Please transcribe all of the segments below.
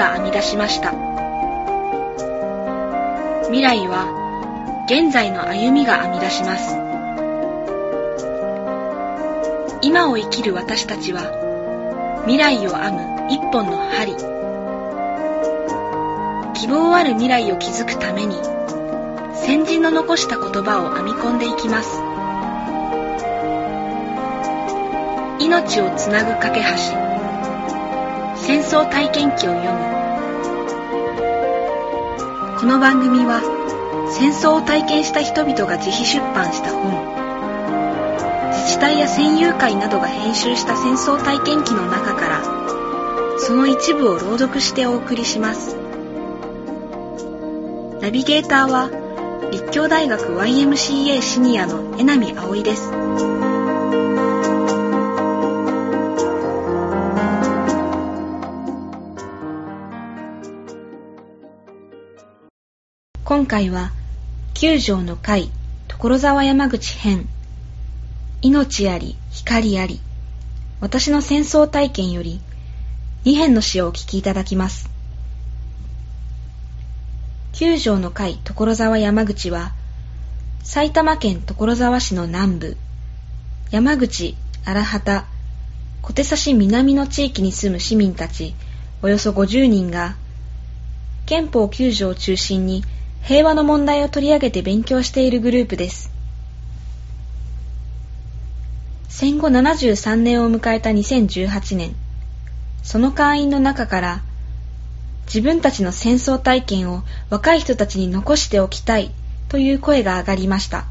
が編み出しました。未来は現在の歩みが編み出します。今を生きる私たちは未来を編む一本の針。希望ある未来を築くために先人の残した言葉を編み込んでいきます。命をつなぐ架け橋。戦争体験記を読む。この番組は戦争を体験した人々が自費出版した本。自治体や戦友会などが編集した戦争体験記の中からその一部を朗読してお送りします。ナビゲーターは立教大学 YMCA シニアの江波葵です。今回は九条の会所沢山口編。命あり光あり。私の戦争体験より2編の詩をお聞きいただきます。九条の会所沢山口は埼玉県所沢市の南部山口荒畑小手指南の地域に住む市民たちおよそ50人が憲法9条を中心に平和の問題を取り上げて勉強しているグループです。戦後73年を迎えた2018年。その会員の中から自分たちの戦争体験を若い人たちに残しておきたいという声が上がりました。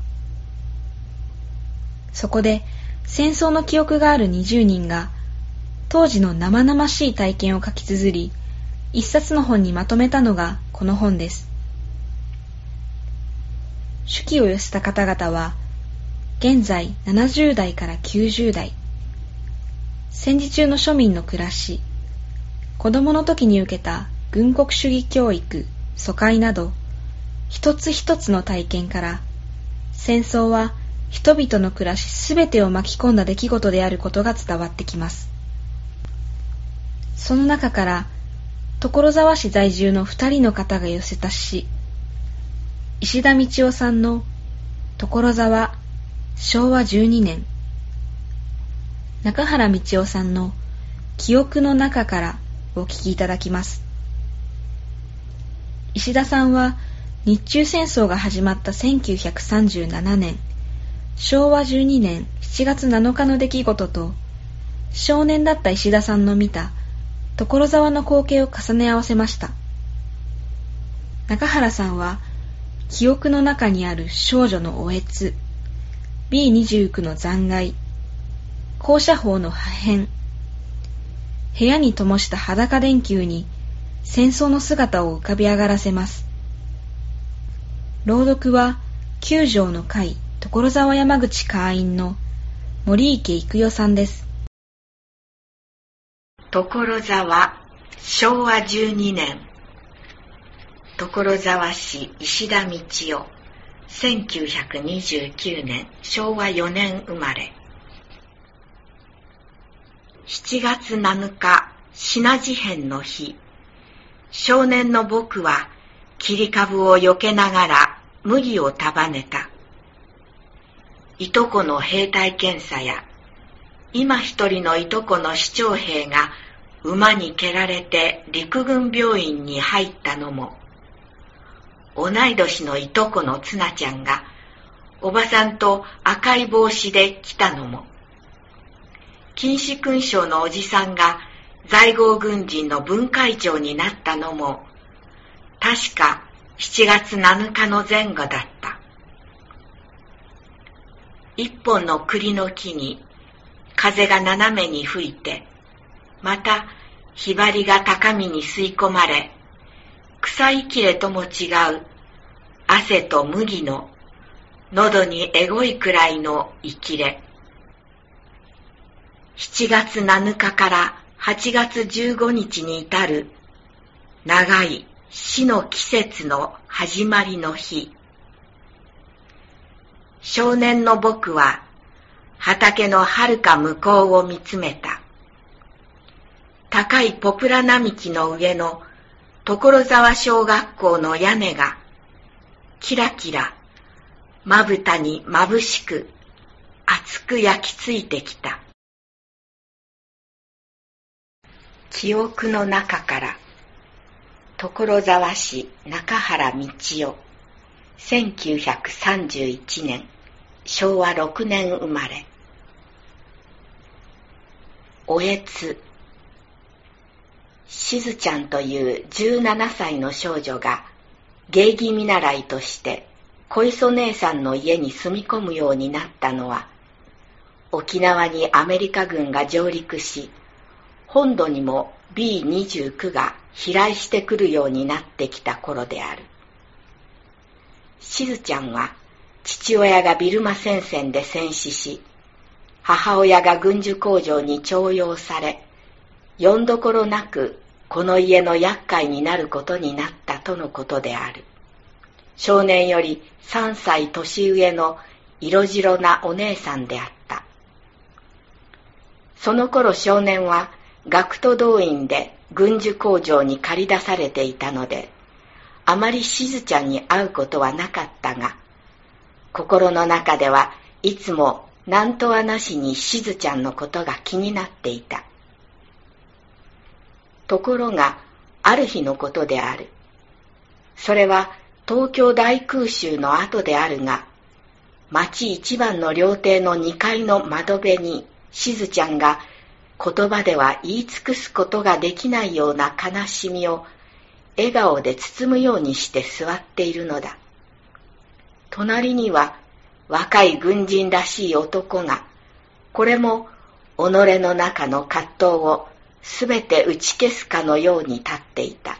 そこで戦争の記憶がある20人が当時の生々しい体験を書き綴り一冊の本にまとめたのがこの本です。手記を寄せた方々は現在70代から90代。戦時中の庶民の暮らし子供の時に受けた軍国主義教育疎開など一つ一つの体験から戦争は人々の暮らしすべてを巻き込んだ出来事であることが伝わってきます。その中から所沢市在住の二人の方が寄せた詩。石田道夫さんの所沢昭和12年。中原道夫さんの記憶の中からお聞きいただきます。石田さんは日中戦争が始まった1937年昭和12年7月7日の出来事と少年だった石田さんの見た所沢の光景を重ね合わせました。中原さんは記憶の中にある少女のおえつ。B29 の残骸。校舎砲の破片。部屋に灯した裸電球に戦争の姿を浮かび上がらせます。朗読は九条の会所沢山口会員の森池育代さんです。所沢昭和12年。所沢市石田道夫1929年昭和4年生まれ。7月7日品事変の日少年の僕は切り株を避けながら麦を束ねた。いとこの兵隊検査や今一人のいとこの市長兵が馬に蹴られて陸軍病院に入ったのも同い年のいとこのつなちゃんが、おばさんと赤い帽子で来たのも、禁止勲章のおじさんが在郷軍人の分会長になったのも、確か7月7日の前後だった。一本の栗の木に風が斜めに吹いて、またひばりが高みに吸い込まれ、草いきれとも違う汗と麦の喉にエゴいくらいの生きれ。7月7日から8月15日に至る長い死の季節の始まりの日。少年の僕は畑の遥か向こうを見つめた。高いポプラ並木の上の所沢小学校の屋根が、キラキラ、まぶたにまぶしく、熱く焼きついてきた。記憶の中から、所沢市中原道夫、1931年、昭和6年生まれ。おえつ、しずちゃんという17歳の少女が芸妓見習いとして小磯姉さんの家に住み込むようになったのは沖縄にアメリカ軍が上陸し本土にも B29 が飛来してくるようになってきた頃である。しずちゃんは父親がビルマ戦線で戦死し母親が軍需工場に徴用されよんどころなくこの家の厄介になることになったとのことである。少年より3歳年上の色白なお姉さんであった。その頃少年は学徒動員で軍需工場に駆り出されていたので、あまりしずちゃんに会うことはなかったが、心の中ではいつも何とはなしにしずちゃんのことが気になっていた。ところが、ある日のことである。それは東京大空襲の後であるが、町一番の料亭の2階の窓辺に、しずちゃんが言葉では言い尽くすことができないような悲しみを笑顔で包むようにして座っているのだ。隣には若い軍人らしい男が、これも己の中の葛藤をすべて打ち消すかのように立っていた。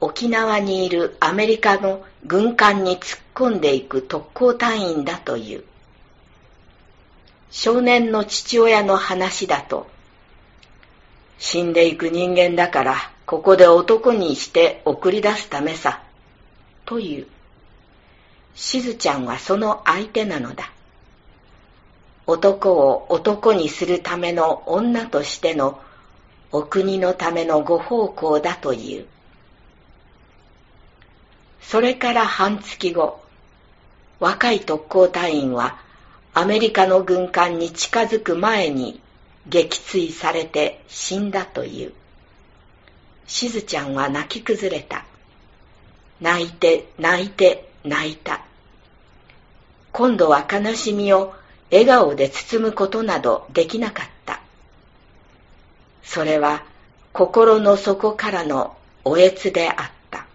沖縄にいるアメリカの軍艦に突っ込んでいく特攻隊員だという。少年の父親の話だと、死んでいく人間だから、ここで男にして送り出すためさ、という。しずちゃんはその相手なのだ。男を男にするための女としてのお国のためのご奉公だという。それから半月後、若い特攻隊員はアメリカの軍艦に近づく前に撃墜されて死んだという。しずちゃんは泣き崩れた。泣いて泣いて泣いた。今度は悲しみを笑顔で包むことなどできなかった。それは心の底からのおえつであった。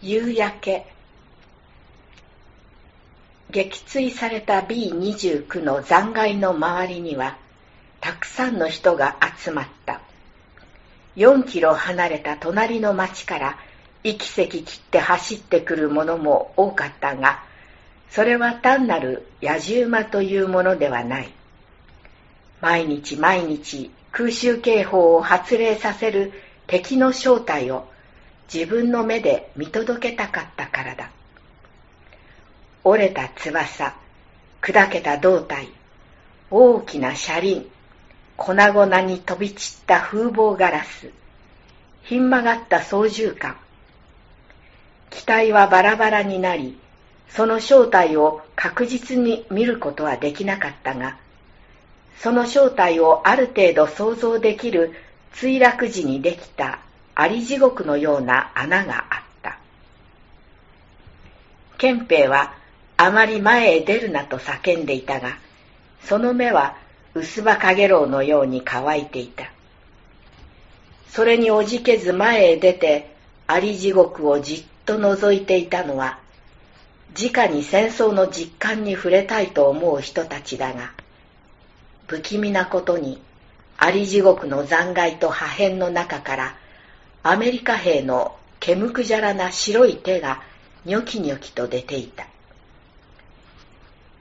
夕焼け撃墜された B29 の残骸の周りにはたくさんの人が集まった。4キロ離れた隣の町から息せき切って走ってくるものも多かったが、それは単なる野獣馬というものではない。毎日毎日空襲警報を発令させる敵の正体を自分の目で見届けたかったからだ。折れた翼、砕けた胴体、大きな車輪、粉々に飛び散った風貌ガラス、ひん曲がった操縦桿、機体はバラバラになり、その正体を確実に見ることはできなかったが、その正体をある程度想像できる墜落時にできたあり地獄のような穴があった。憲兵はあまり前へ出るなと叫んでいたが、その目は薄葉かげろうのように乾いていた。それにおじけず前へ出て、あり地獄をじっと覗いていたのは、直に戦争の実感に触れたいと思う人たちだが、不気味なことに、あり地獄の残骸と破片の中から、アメリカ兵の毛むくじゃらな白い手がニョキニョキと出ていた。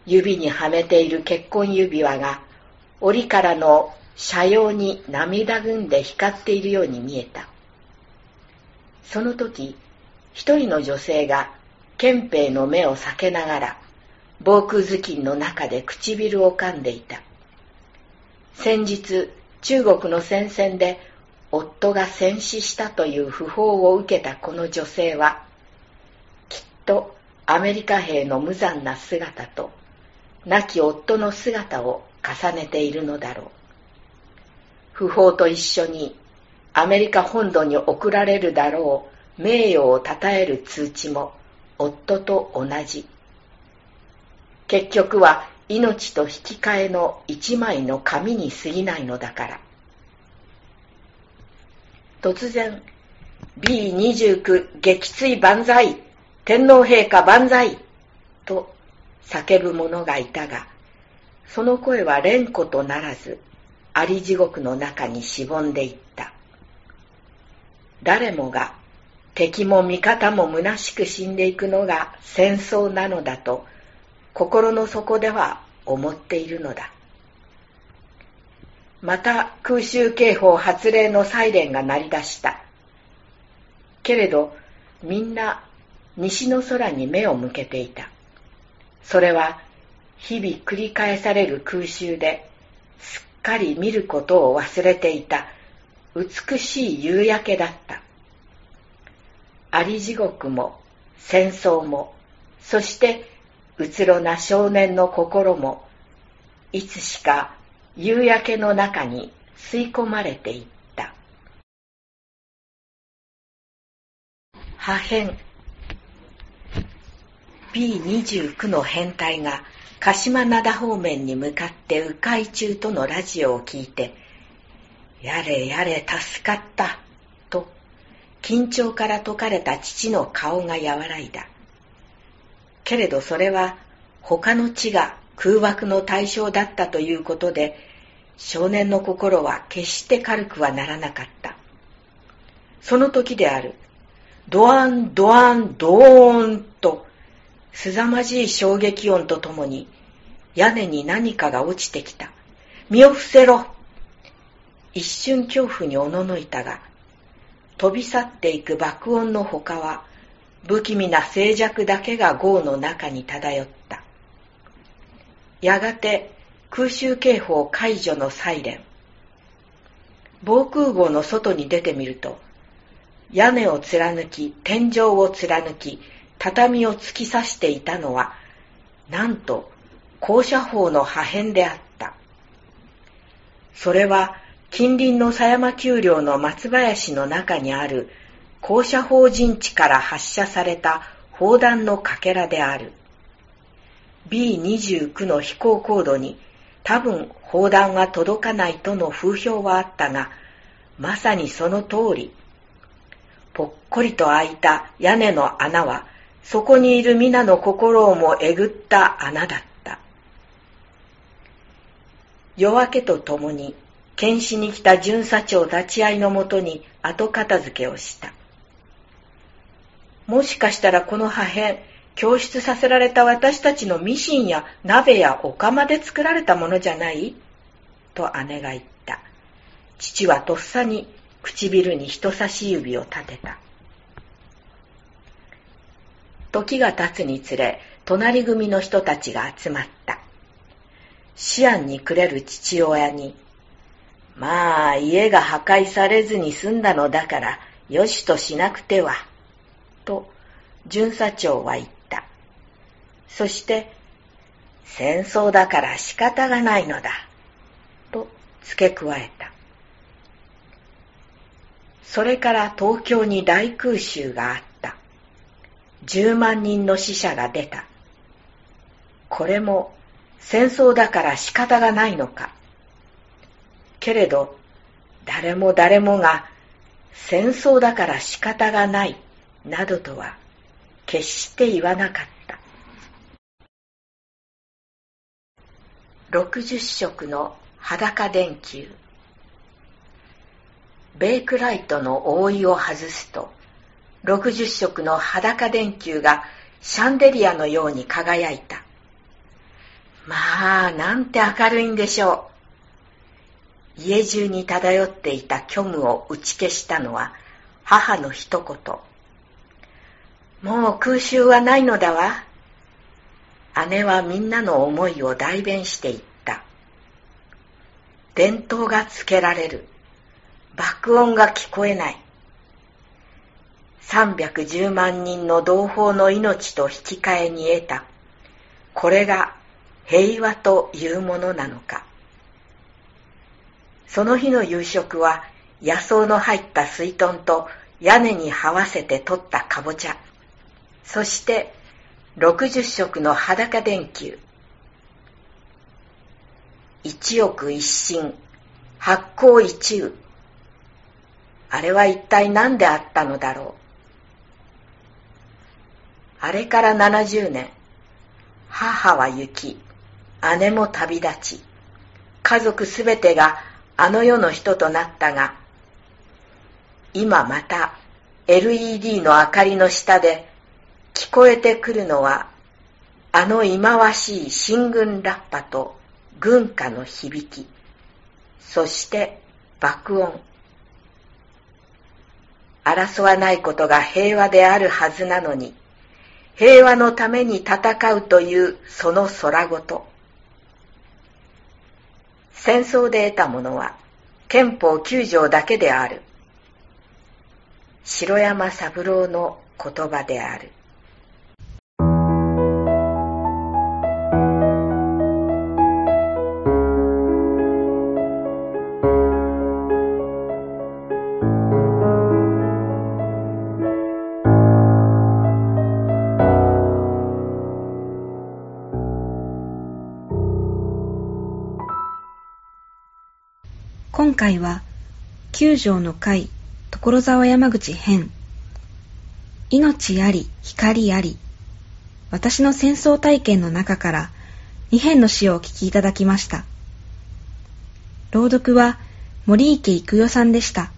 指にはめている結婚指輪が、折からの車用に涙ぐんで光っているように見えた。その時、一人の女性が憲兵の目を避けながら防空頭巾の中で唇を噛んでいた。先日中国の戦線で夫が戦死したという訃報を受けたこの女性はきっとアメリカ兵の無残な姿と亡き夫の姿を重ねているのだろう。訃報と一緒にアメリカ本土に送られるだろう名誉をたたえる通知も夫と同じ。結局は命と引き換えの一枚の紙に過ぎないのだから。突然 B29 撃墜万歳天皇陛下万歳と叫ぶ者がいたがその声は連呼とならずあり地獄の中にしぼんでいった。誰もが敵も味方も虚しく死んでいくのが戦争なのだと心の底では思っているのだ。また空襲警報発令のサイレンが鳴り出した。けれどみんな西の空に目を向けていた。それは日々繰り返される空襲ですっかり見ることを忘れていた。美しい夕焼けだった。あり地獄も戦争もそしてうつろな少年の心もいつしか夕焼けの中に吸い込まれていった。破片。B29 の編隊が鹿島灘方面に向かって迂回中とのラジオを聞いて、やれやれ助かった、緊張から解かれた父の顔が和らいだ。けれどそれは他の地が空爆の対象だったということで、少年の心は決して軽くはならなかった。その時である。ドアン、ドアン、ドーンと凄まじい衝撃音とともに屋根に何かが落ちてきた。身を伏せろ一瞬恐怖におののいたが、飛び去っていく爆音の他は、不気味な静寂だけが豪の中に漂った。やがて空襲警報解除のサイレン。防空壕の外に出てみると、屋根を貫き、天井を貫き、畳を突き刺していたのは、なんと、高射砲の破片であった。それは、近隣の狭山丘陵の松林の中にある高射砲陣地から発射された砲弾のかけらである。B29 の飛行高度に多分砲弾は届かないとの風評はあったが、まさにその通り。ぽっこりと開いた屋根の穴はそこにいる皆の心をもえぐった穴だった。夜明けとともに、検視に来た巡査長立ち会いのもとに後片付けをした。もしかしたらこの破片、供出させられた私たちのミシンや鍋やお釜で作られたものじゃない？と姉が言った。父はとっさに唇に人差し指を立てた。時が経つにつれ、隣組の人たちが集まった。思案にくれる父親に、まあ、家が破壊されずに済んだのだから、よしとしなくては、と、巡査長は言った。そして、戦争だから仕方がないのだ、と付け加えた。それから東京に大空襲があった。10万人の死者が出た。これも戦争だから仕方がないのか。けれど、誰も誰もが戦争だから仕方がないなどとは決して言わなかった。60色の裸電球。ベイクライトの覆いを外すと、60色の裸電球がシャンデリアのように輝いた。まあ、なんて明るいんでしょう。家中に漂っていた虚無を打ち消したのは母の一言。もう空襲はないのだわ。姉はみんなの思いを代弁していった。伝統がつけられる。爆音が聞こえない。310万人の同胞の命と引き換えに得た。これが平和というものなのか。その日の夕食は野草の入った水豚と屋根に這わせて取ったかぼちゃ。そして60色の裸電球。一億一心、発光一雨。あれは一体何であったのだろう。あれから70年、母は行き、姉も旅立ち、家族すべてがあの世の人となったが、今また LED の明かりの下で聞こえてくるのは、あの忌まわしい新軍ラッパと軍歌の響き、そして爆音。争わないことが平和であるはずなのに、平和のために戦うというその空ごと。戦争で得たものは憲法9条だけである。城山三郎の言葉である。今回は九条の会所沢山口編。命あり光あり。私の戦争体験の中から2編の詩をお聞きいただきました。朗読は森池育代さんでした。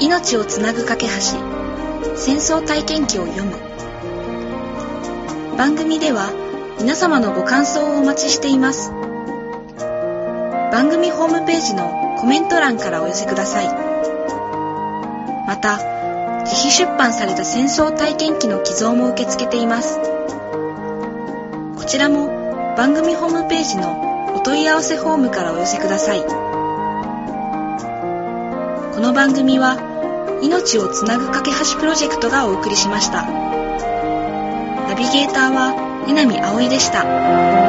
命をつなぐ架け橋。戦争体験記を読む。番組では皆様のご感想をお待ちしています。番組ホームページのコメント欄からお寄せください。また自費出版された戦争体験記の寄贈も受け付けています。こちらも番組ホームページのお問い合わせフォームからお寄せください。この番組は命をつなぐ架け橋プロジェクトがお送りしました。ナビゲーターは南葵でした。